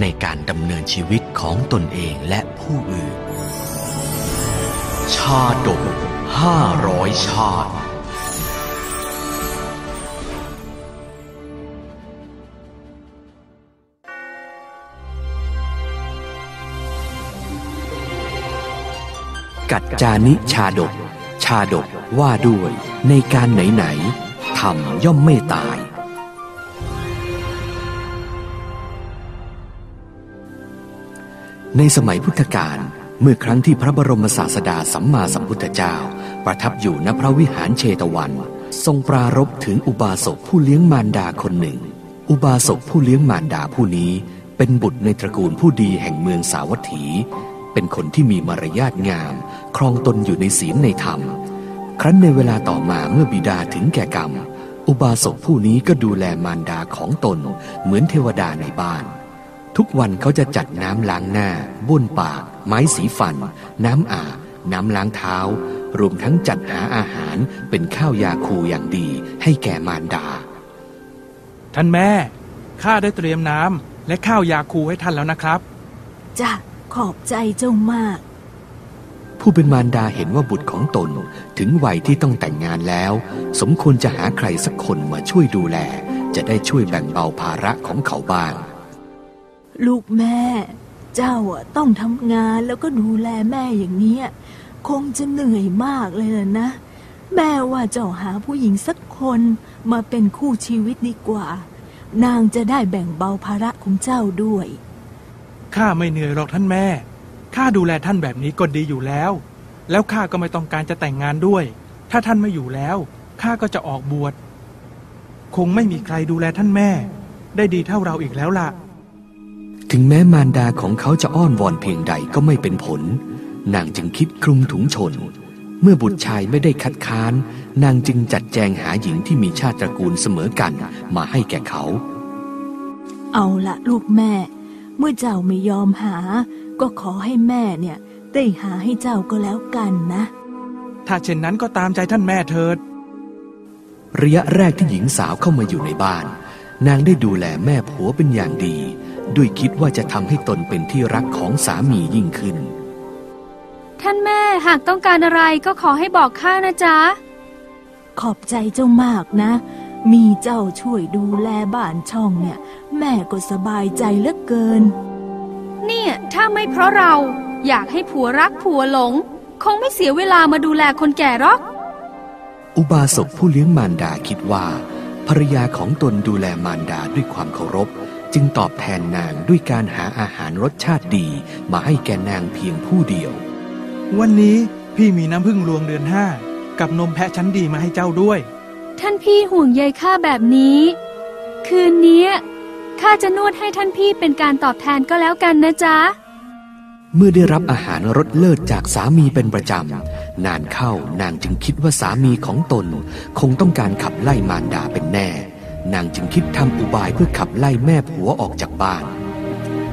ในการดำเนินชีวิตของตนเองและผู้อื่น ชาดกห้าร้อยชาติกัจจานิชาดก ชาดกว่าด้วย ในการไหนๆทำย่อมไม่ตาย ในสมัยพุทธกาลเมื่อครั้งที่พระบรมศาสดาสัมมาสัมพุทธเจ้า ประทับอยู่ณพระวิหารเชตวัน ทรงปรารบถึงอุบาสกผู้เลี้ยงมารดาคนหนึ่ง อุบาสกผู้เลี้ยงมารดาผู้นี้ เป็นบุตรในตระกูลผู้ดีแห่งเมืองสาวัตถี เป็นคนที่มีมารยาทงาม ครองตนอยู่ในศีลในธรรม ครั้นในเวลาต่อมาเมื่อบิดาถึงแก่กรรม อุบาสกผู้นี้ก็ดูแลมารดาของตนเหมือนเทวดาในบ้าน ทุกวันเขาจะจัดน้ำล้างหน้า บ้วนปาก ไม้สีฟัน น้ำอาบ น้ำล้างเท้า รวมทั้งจัดหาอาหารเป็นข้าวยาคูอย่างดี ให้แก่มารดา ท่านแม่ ข้าได้เตรียมน้ำและข้าวยาคูให้ท่านแล้วนะครับ จ้ะ ขอบใจเจ้ามาก ผู้เป็นมารดาเห็นว่าบุตรของตนถึงวัยที่ต้องแต่งงานแล้ว สมควรจะหาใครสักคนมาช่วยดูแล จะได้ช่วยแบ่งเบาภาระของเขาบ้าง ลูกแม่ เจ้าอะต้องทำงานแล้วก็ดูแลแม่อย่างนี้คงจะเหนื่อยมากเลยล่ะนะ แม่ว่าเจ้าหาผู้หญิงสักคนมาเป็นคู่ชีวิตดีกว่า นางจะได้แบ่งเบาภาระของเจ้าด้วย ข้าไม่เหนื่อยหรอกท่านแม่ ข้าดูแลท่านแบบนี้ก็ดีอยู่แล้ว แล้วข้าก็ไม่ต้องการจะแต่งงานด้วย ถ้าท่านไม่อยู่แล้ว ข้าก็จะออกบวช คงไม่มีใครดูแลท่านแม่ ได้ดีเท่าเราอีกแล้วล่ะ ถึงแม้มารดาของเขาจะอ้อนวอนเพียงใดก็ไม่เป็นผล นางจึงคิดคลุมถุงชน เมื่อบุตรชายไม่ได้คัดค้าน นางจึงจัดแจงหาหญิงที่มีชาติตระกูลเสมอกันมาให้แก่เขา เอาละลูกแม่ เมื่อเจ้าไม่ยอมหา ก็ขอให้แม่เนี่ยได้หาให้เจ้าก็แล้วกันนะ ถ้าเช่นนั้นก็ตามใจท่านแม่เถิด ระยะแรกที่หญิงสาวเข้ามาอยู่ในบ้าน นางได้ดูแลแม่ผัวเป็นอย่างดี ด้วยคิดว่าจะทำให้ตนเป็นที่รักของสามียิ่งขึ้น ท่านแม่หากต้องการอะไรก็ขอให้บอกข้านะจ๊ะ ขอบใจเจ้ามากนะ มีเจ้าช่วยดูแลบ้านช่องเนี่ย แม่ก็สบายใจเหลือเกิน เนี่ย ถ้าไม่เพราะเราอยากให้ผัวรักผัวหลง คงไม่เสียเวลามาดูแลคนแก่หรอก อุบาสกผู้เลี้ยงมารดาคิดว่าภรรยาของตนดูแลมารดาด้วยความเคารพ จึงตอบแทนนางด้วยการหาอาหารรสชาติดีมาให้แก่นางเพียงผู้เดียว วันนี้พี่มีน้ำผึ้งรวงเดือนห้ากับนมแพะชั้นดีมาให้เจ้าด้วย ท่านพี่ห่วงใยข้าแบบนี้ คืนเนี้ยข้าจะนวดให้ท่านพี่เป็นการตอบแทนก็แล้วกันนะจ๊ะ เมื่อได้รับอาหารรสเลิศจากสามีเป็นประจำ นานเข้านางจึงคิดว่าสามีของตน คงต้องการขับไล่มารดาเป็นแน่ นางจึงคิดทำอุบายเพื่อขับไล่แม่ผัวออกจากบ้าน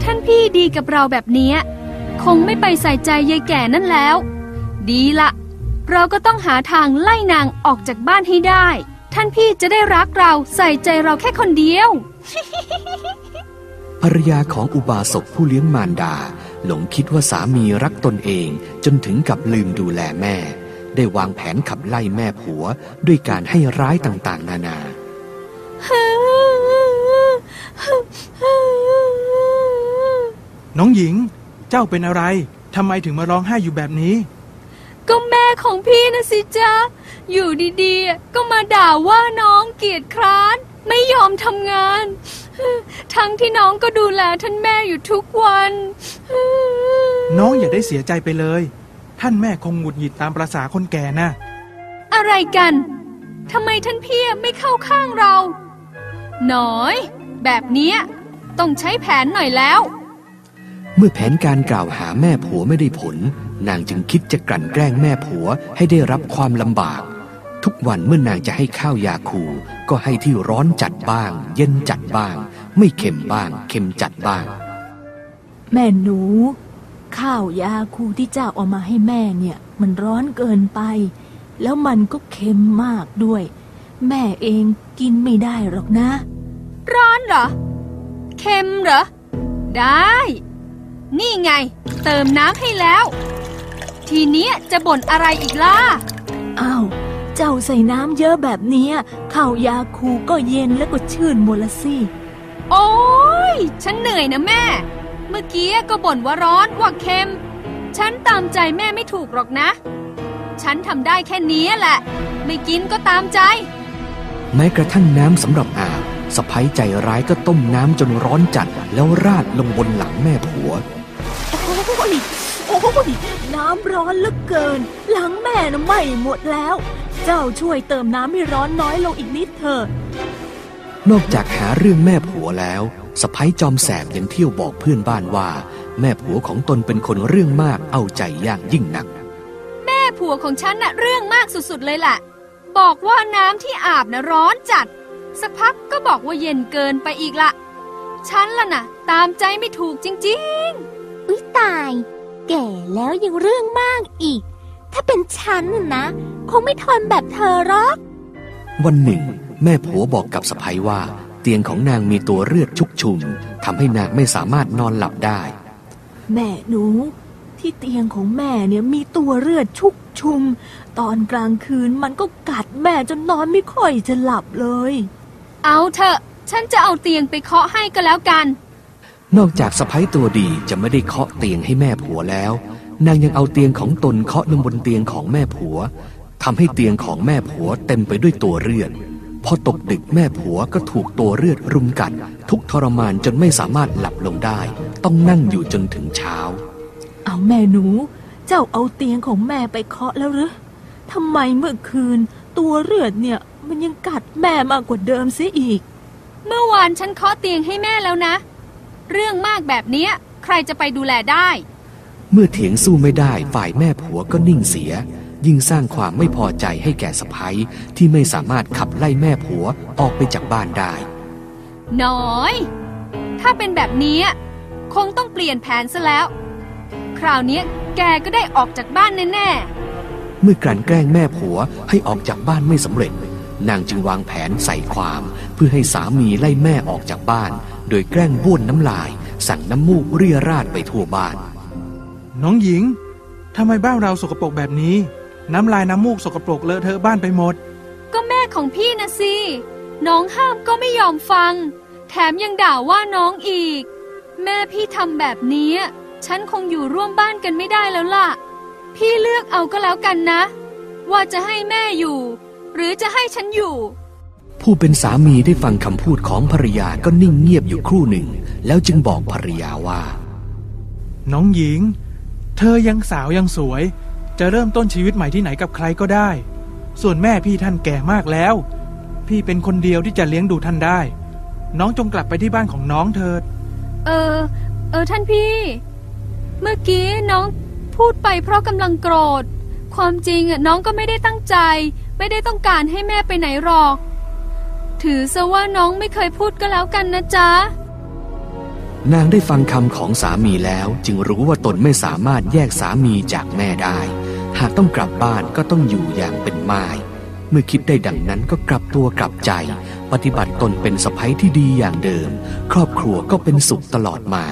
ท่านพี่ดีกับเราแบบเนี้ยคงไม่ไปใส่ใจยายแก่นั่นแล้ว ดีละ เราก็ต้องหาทางไล่นางออกจากบ้านให้ได้ ท่านพี่จะได้รักเราใส่ใจเราแค่คนเดียว ภรรยาของอุบาสกผู้เลี้ยงมารดา หลงคิดว่าสามีรักตนเองจนถึงกับลืมดูแลแม่ ได้วางแผนขับไล่แม่ผัวด้วยการให้ร้ายต่างๆ นานาน้ องหญิง เจ้าเป็นอะไร ทำไมถึงมาร้องไห้อยู่แบบนี้ ก็แม่ของพี่นะสิจ๊ะ อยู่ดีๆ ก็มาด่าว่าน้องเกียจคร้าน ไม่ยอมทำงาน ทั้งที่น้องก็ดูแลท่านแม่อยู่ทุกวัน น้องอย่าได้เสียใจไปเลย ท่านแม่คงหงุดหงิดตามประษาคนแก่นะ อะไรกัน ทำไมท่านพี่ไม่เข้าข้างเรา หน่อย แบบเนี้ยต้องใช้แผนหน่อยแล้ว เมื่อแผนการกล่าวหาแม่ผัวไม่ได้ผล นางจึงคิดจะกลั่นแกล้งแม่ผัวให้ได้รับความลำบาก ทุกวันเมื่อนางจะให้ข้าวยาคู ก็ให้ที่ร้อนจัดบ้าง เย็นจัดบ้าง ไม่เค็มบ้าง เค็มจัดบ้าง แม่หนู ข้าวยาคูที่เจ้าเอามาให้แม่เนี่ย มันร้อนเกินไป แล้วมันก็เค็มมากด้วย แม่เองกินไม่ได้หรอกนะ ร้อนเหรอ เค็มเหรอ ได้ นี่ไง เติมน้ำให้แล้ว ทีเนี้ยจะบ่นอะไรอีกล่ะอ้าว เจ้าใส่น้ำเยอะแบบเนี้ยข้าวยาคูก็เย็นแล้วก็ชื่นหมดละสิ โอ้ย ฉันเหนื่อยนะแม่ เมื่อกี้ก็บ่นว่าร้อนว่าเค็ม ฉันตามใจแม่ไม่ถูกหรอกนะ ฉันทำได้แค่นี้แหละ ไม่กินก็ตามใจ แม้กระทั่งน้ำสำหรับอาบสะพ้ยใจร้ายก็ต้มน้ำจนร้อนจัดแล้วราดลงบนหลังแม่ผัว โอ้ยโอ้ยน้ำร้อนเหลือเกิน หลังแม่น่ะไหม้หมดแล้ว เจ้าช่วยเติมน้ำให้ร้อนน้อยลงอีกนิดเถอะนอกจากหาเรื่องแม่ผัวแล้วสะพ้ยจอมแสบยังเที่ยวบอกเพื่อนบ้านว่า แม่ผัวของตนเป็นคนเรื่องมากเอาใจอย่างยิ่งหนัก แม่ผัวของฉันน่ะเรื่องมากสุดๆเลยแหละ บอกว่าน้ำที่อาบน่ะร้อนจัด สักพักก็บอกว่าเย็นเกินไปอีกละ ฉันล่ะน่ะ ตามใจไม่ถูกจริงอุ้ยตาย แก่แล้วยังเรื่องมากอีก ถ้าเป็นฉันน่ะนะ คงไม่ทนแบบเธอหรอก วันหนึ่ง แม่ผัวบอกกับสะพ้ยว่า เตียงของนางมีตัวเลือดชุกชุมทำให้นางไม่สามารถนอนหลับได้ แม่หนู ที่เตียงของแม่เนี่ยมีตัวเลือดชุกชุม ตอนกลางคืนมันก็กัดแม่จนนอนไม่ค่อยจะหลับเลยๆเอาเถอะ ฉันจะเอาเตียงไปเคาะให้ก็แล้วกัน นอกจากสะพ้ยตัวดีจะไม่ได้เคาะเตียงให้แม่ผัวแล้ว นางยังเอาเตียงของตนเคาะลงบนเตียงของแม่ผัวทำให้เตียงของแม่ผัวเต็มไปด้วยตัวเลือดพอตกดึกแม่ผัวก็ถูกตัวเลือดรุมกัด ทุกข์ทรมานจนไม่สามารถหลับลงได้ ต้องนั่งอยู่จนถึงเช้า เอาแม่หนู เจ้าเอาเตียงของแม่ไปเคาะแล้วหรือทำไมเมื่อคืน ตัวเลือดเนี่ยมันยังกัดแม่มากกว่าเดิมเสียอีก เมื่อวานฉันเคาะเตียงให้แม่แล้วนะ เรื่องมากแบบเนี้ย ใครจะไปดูแลได้ เมื่อเถียงสู้ไม่ได้ฝ่ายแม่ผัวก็นิ่งเสีย ยิ่งสร้างความไม่พอใจให้แก่สะพ้ยที่ไม่สามารถขับไล่แม่ผัวออกไปจากบ้านได้ น้อย ถ้าเป็นแบบนี้คงต้องเปลี่ยนแผนซะแล้ว คราวเนี้ยแกก็ได้ออกจากบ้านแน่เมื่อกลั่นแกล้งแม่ผัวให้ออกจากบ้านไม่สำเร็จ นางจึงวางแผนใส่ความ เพื่อให้สามีไล่แม่ออกจากบ้าน โดยแกล้งบ้วนน้ำลาย สั่งน้ำมูกเรียราดไปทั่วบ้าน น้องหญิงทำไมบ้านเราสกปรกแบบนี้ น้ำลายน้ำมูกสกปรกเลอะเทอะบ้านไปหมดๆก็แม่ของพี่นะสิน้องห้ามก็ไม่ยอมฟัง แถมยังด่าว่าน้องอีก แม่พี่ทำแบบนี้ ฉันคงอยู่ร่วมบ้านกันไม่ได้แล้วล่ะ พี่เลือกเอาก็แล้วกันนะ ว่าจะให้แม่อยู่ หรือจะให้ฉันอยู่ ผู้เป็นสามีได้ฟังคำพูดของภรรยาก็นิ่งเงียบอยู่ครู่หนึ่ง แล้วจึงบอกภรรยาว่า น้องหญิง เธอยังสาวยังสวย จะเริ่มต้นชีวิตใหม่ที่ไหนกับใครก็ได้ ส่วนแม่พี่ท่านแก่มากแล้ว พี่เป็นคนเดียวที่จะเลี้ยงดูท่านได้ น้องจงกลับไปที่บ้านของน้องเถิด เออ เออท่านพี่ เมื่อกี้น้องพูดไปเพราะกำลังโกรธ ความจริงอะน้องก็ไม่ได้ตั้งใจ ไม่ได้ต้องการให้แม่ไปไหนหรอก ถือซะว่าน้องไม่เคยพูดก็แล้วกันนะจ๊ะ นางได้ฟังคำของสามีแล้วจึงรู้ว่าตนไม่สามารถแยกสามีจากแม่ได้ หากต้องกลับบ้านก็ต้องอยู่อย่างเป็นไม้เมื่อคิดได้ดังนั้นก็กลับตัวกลับใจ ปฏิบัติตนเป็นสะพ้ยที่ดีอย่างเดิม ครอบครัวก็เป็นสุขตลอดมา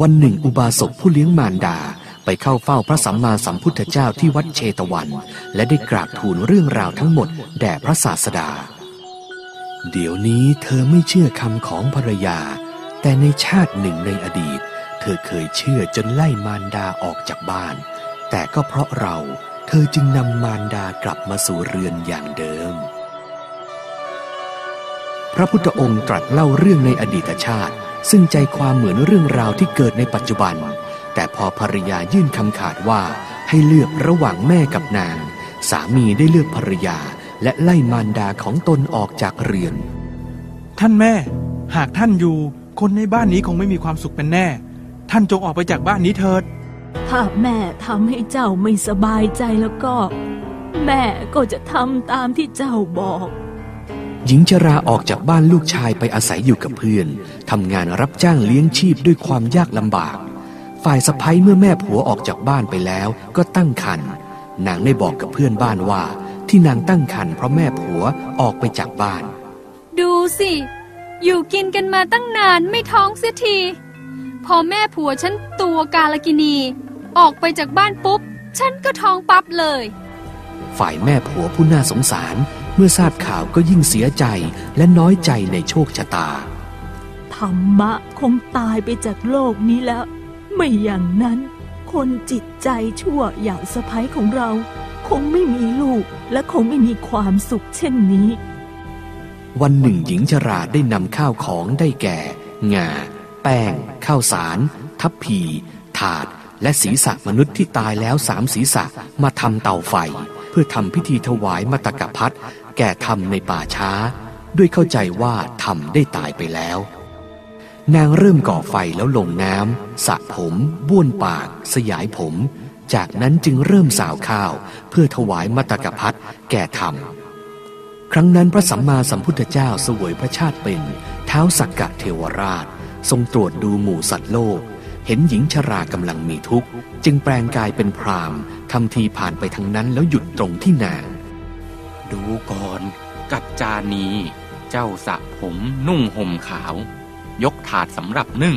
วันหนึ่งอุบาสกผู้เลี้ยงมารดาไปเข้าเฝ้าพระสัมมาสัมพุทธเจ้าที่วัดเชตวัน และได้กราบทูลเรื่องราวทั้งหมดแด่พระศาสดา เดี๋ยวนี้เธอไม่เชื่อคำของภรรยา แต่ในชาติหนึ่งในอดีต เธอเคยเชื่อจนไล่มารดาออกจากบ้าน แต่ก็เพราะเราเธอจึงนำมารดากลับมาสู่เรือนอย่างเดิม พระพุทธองค์ตรัสเล่าเรื่องในอดีตชาติ ซึ่งใจความเหมือนเรื่องราวที่เกิดในปัจจุบัน แต่พอภรรยายื่นคำขาดว่าให้เลือกระหว่างแม่กับนาง สามีได้เลือกภรรยา และไล่มารดาของตนออกจากเรือน ท่านแม่ หากท่านอยู่ คนในบ้านนี้คงไม่มีความสุขเป็นแน่ ท่านจงออกไปจากบ้านนี้เถิด ถ้าแม่ทำให้เจ้าไม่สบายใจแล้วก็ แม่ก็จะทำตามที่เจ้าบอก หญิงชราออกจากบ้านลูกชายไปอาศัยอยู่กับเพื่อนทำงานรับจ้างเลี้ยงชีพด้วยความยากลำบาก ฝ่ายสะพ้ยเมื่อแม่ผัวออกจากบ้านไปแล้วก็ตั้งครรภ์นางได้บอกกับเพื่อนบ้านว่า ที่นางตั้งครรภ์เพราะแม่ผัวออกไปจากบ้าน ดูสิ อยู่กินกันมาตั้งนานไม่ท้องเสียที พอแม่ผัวฉันตัวกาลกินี ออกไปจากบ้านปุ๊บ ฉันก็ท้องปั๊บเลย ฝ่ายแม่ผัวผู้น่าสงสาร เมื่อทราบข่าวก็ยิ่งเสียใจและน้อยใจในโชคชะตา ธรรมะคงตายไปจากโลกนี้แล้ว ไม่อย่างนั้น คนจิตใจชั่วอย่างสะพ้ยของเรา คงไม่มีลูกและคงไม่มีความสุขเช่นนี้ วันหนึ่งหญิงชราได้นำข้าวของได้แก่ งา แป้ง ข้าวสาร ทัพพี ถาด และศีรษะมนุษย์ที่ตายแล้วสามศีรษะมาทำเตาไฟ เพื่อทำพิธีถวายมตกพัด แก่ธรรมในป่าช้า ด้วยเข้าใจว่าธรรมได้ตายไปแล้ว นางเริ่มก่อไฟแล้วลงน้ำสระผมบ้วนปาก สยายผม จากนั้นจึงเริ่มสาวข้าว เพื่อถวายมตกพัดแก่ธรรม ครั้งนั้นพระสัมมาสัมพุทธเจ้าสวยพระชาติเป็น เท้าสักกะเทวราช ทรงตรวจดูหมู่สัตว์โลกเห็นหญิงชรากำลังมีทุกข์ จึงแปลงกายเป็นพรามทำทีผ่านไปทางนั้นแล้วหยุดตรงที่นาง ดูก่อนกัจจานี เจ้าสระผมนุ่งห่มขาว ยกถาดสำหรับนึ่ง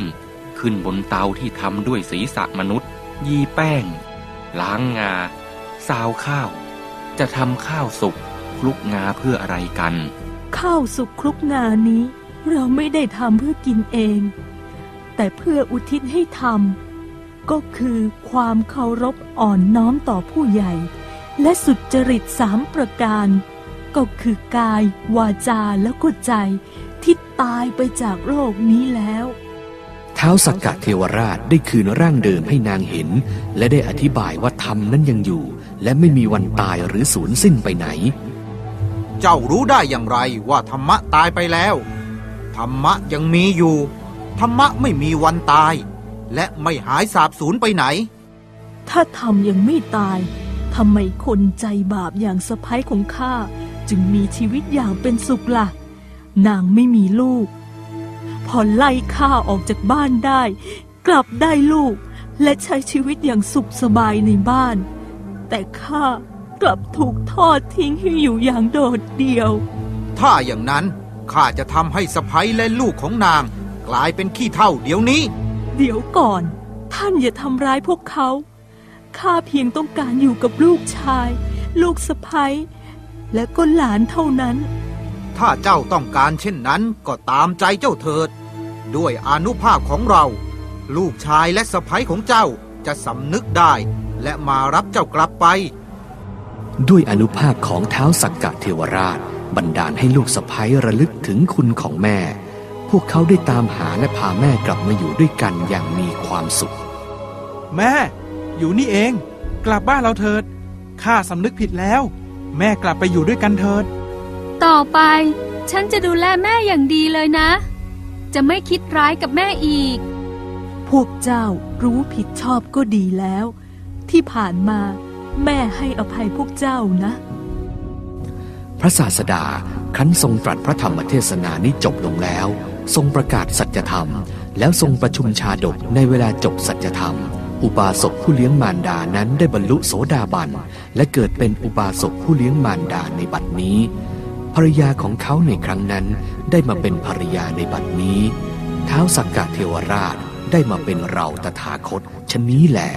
ขึ้นบนเตาที่ทำด้วยศีรษะมนุษย์ ยีแป้ง ล้างงาซาวข้าว จะทำข้าวสุกคลุกงาเพื่ออะไรกัน ข้าวสุกคลุกงานี้ เราไม่ได้ทำเพื่อกินเอง แต่เพื่ออุทิศให้ทำก็คือความเคารพอ่อนน้อมต่อผู้ใหญ่ และสุจริตสามประการ ก็คือกาย วาจาและก็ใจ ที่ตายไปจากโลกนี้แล้วเท้าสักกะเทวราชได้คืนร่างเดิมให้นางเห็น และได้อธิบายว่าธรรมนั้นยังอยู่ และไม่มีวันตายหรือสูญสิ้นไปไหน เจ้ารู้ได้อย่างไรว่าธรรมะตายไปแล้ว ธรรมะยังมีอยู่ ธรรมะไม่มีวันตาย และไม่หายสาบสูญไปไหน ถ้าทำยังไม่ตาย ทำไมคนใจบาปอย่างสะพ้ยของข้าจึงมีชีวิตอย่างเป็นสุขละ่ะ นางไม่มีลูก พอไล่ข้าออกจากบ้านได้ กลับได้ลูก และใช้ชีวิตอย่างสุขสบายในบ้าน แต่ข้ากลับถูกทอดทิ้งให้อยู่อย่างโดดเดี่ยว ถ้าอย่างนั้นข้าจะทำให้สะพ้ยและลูกของนาง กลายเป็นขี้เท่าเดี๋ยวนี้ เดี๋ยวก่อน ท่านอย่าทำร้ายพวกเขา ข้าเพียงต้องการอยู่กับลูกชาย ลูกสะพ้ยและก็หลานเท่านั้น ถ้าเจ้าต้องการเช่นนั้นก็ตามใจเจ้าเถิด ด้วยอานุภาพของเรา ลูกชายและสะพ้ยของเจ้าจะสำนึกได้ และมารับเจ้ากลับไป ด้วยอนุภาพของเท้าสักกะเทวราช บันดาลให้ลูกสะพ้ยระลึกถึงคุณของแม่ พวกเขาได้ตามหาและพาแม่กลับมาอยู่ด้วยกันอย่างมีความสุข แม่ อยู่นี่เอง กลับบ้านเราเถิด ข้าสำนึกผิดแล้ว แม่กลับไปอยู่ด้วยกันเถิด ต่อไป ฉันจะดูแลแม่อย่างดีเลยนะ จะไม่คิดร้ายกับแม่อีก พวกเจ้ารู้ผิดชอบก็ดีแล้ว ที่ผ่านมาแม่ให้อภัยพวกเจ้านะ พระศาสดาครั้นทรงตรัสพระธรรมเทศนานี้จบลงแล้ว ทรงประกาศสัจธรรม แล้วทรงประชุมชาดกในเวลาจบสัจธรรม อุบาสกผู้เลี้ยงมารดานั้นได้บรรลุโสดาบัน และเกิดเป็นอุบาสกผู้เลี้ยงมารดาในบัดนี้ ภรรยาของเขาในครั้งนั้นได้มาเป็นภรรยาในบัดนี้ เท้าสักกะเทวราชได้มาเป็นเราตถาคตชนนี้แหละ